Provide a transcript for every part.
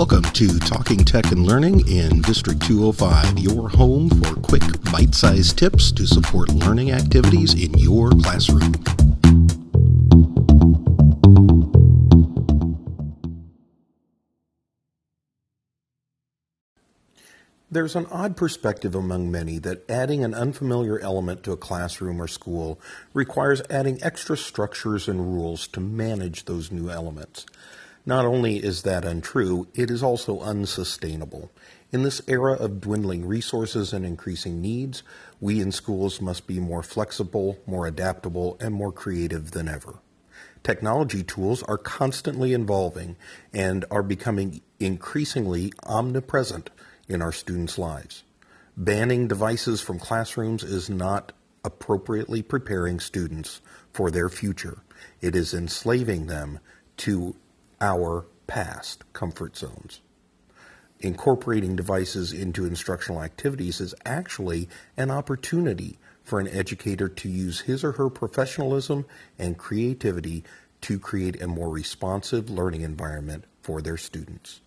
Welcome to Talking Tech and Learning in District 205, your home for quick, bite sized tips to support learning activities in your classroom. There's an odd perspective among many that adding an unfamiliar element to a classroom or school requires adding extra structures and rules to manage those new elements. Not only is that untrue, it is also unsustainable. In this era of dwindling resources and increasing needs, we in schools must be more flexible, more adaptable, and more creative than ever. Technology tools are constantly evolving and are becoming increasingly omnipresent in our students' lives. Banning devices from classrooms is not appropriately preparing students for their future. It is enslaving them to our past comfort zones. Incorporating devices into instructional activities is actually an opportunity for an educator to use his or her professionalism and creativity to create a more responsive learning environment for their students.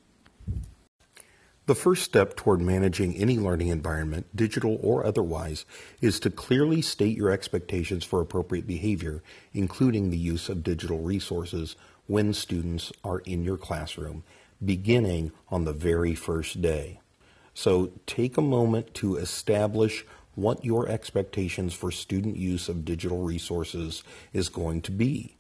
The first step toward managing any learning environment, digital or otherwise, is to clearly state your expectations for appropriate behavior, including the use of digital resources when students are in your classroom, beginning on the very first day. So take a moment to establish what your expectations for student use of digital resources is going to be.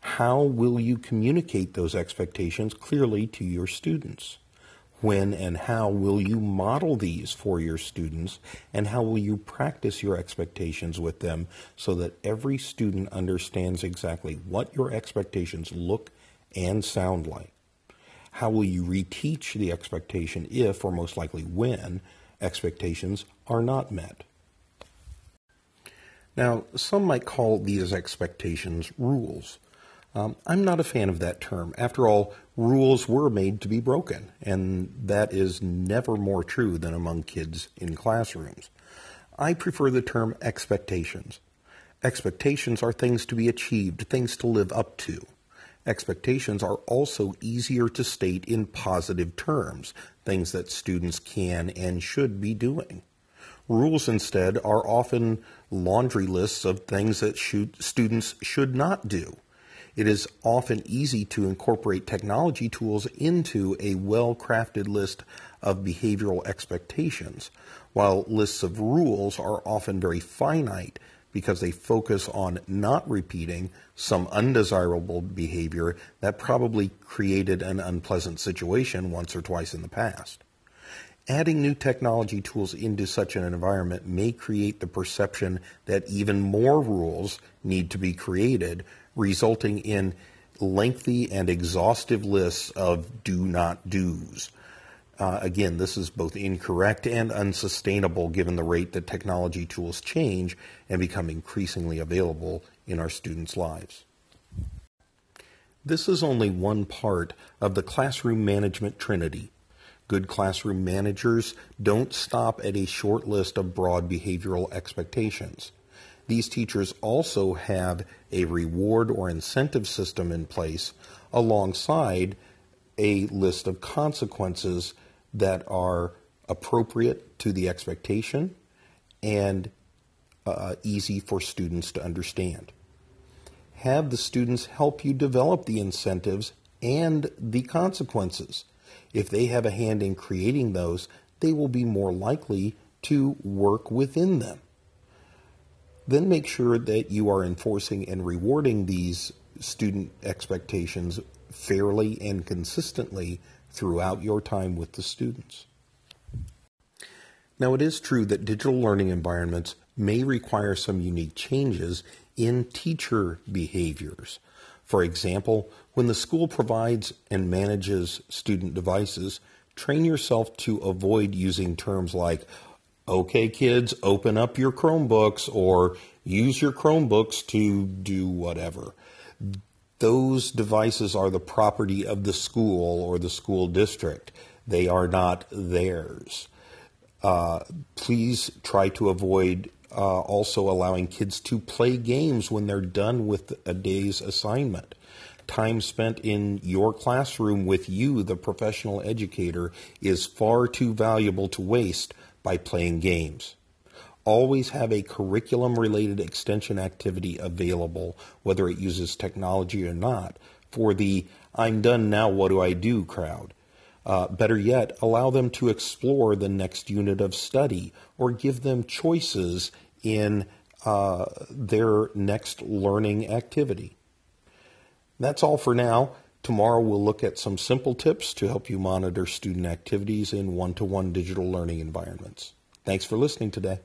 How will you communicate those expectations clearly to your students? When and how will you model these for your students and how will you practice your expectations with them so that every student understands exactly what your expectations look and sound like? How will you reteach the expectation if, or most likely when, expectations are not met? Now, some might call these expectations rules. Um, I'm not a fan of that term. After all, rules were made to be broken, and that is never more true than among kids in classrooms. I prefer the term expectations. Expectations are things to be achieved, things to live up to. Expectations are also easier to state in positive terms, things that students can and should be doing. Rules, instead, are often laundry lists of things that students should not do. It is often easy to incorporate technology tools into a well crafted list of behavioral expectations, while lists of rules are often very finite because they focus on not repeating some undesirable behavior that probably created an unpleasant situation once or twice in the past. Adding new technology tools into such an environment may create the perception that even more rules need to be created resulting in lengthy and exhaustive lists of do not do's. Uh, again, this is both incorrect and unsustainable given the rate that technology tools change and become increasingly available in our students' lives. This is only one part of the classroom management trinity. Good classroom managers don't stop at a short list of broad behavioral expectations. These teachers also have a reward or incentive system in place alongside a list of consequences that are appropriate to the expectation and uh, easy for students to understand. Have the students help you develop the incentives and the consequences. If they have a hand in creating those, they will be more likely to work within them. Then make sure that you are enforcing and rewarding these student expectations fairly and consistently throughout your time with the students. Now, it is true that digital learning environments may require some unique changes in teacher behaviors. For example, when the school provides and manages student devices, train yourself to avoid using terms like, okay, kids, open up your Chromebooks or use your Chromebooks to do whatever. Those devices are the property of the school or the school district. They are not theirs. Uh, please try to avoid uh, also allowing kids to play games when they're done with a day's assignment. Time spent in your classroom with you, the professional educator, is far too valuable to waste by playing games. Always have a curriculum related extension activity available, whether it uses technology or not, for the I'm done now, what do I do crowd. Uh, better yet, allow them to explore the next unit of study or give them choices in uh, their next learning activity. That's all for now. Tomorrow we'll look at some simple tips to help you monitor student activities in one to one digital learning environments. Thanks for listening today.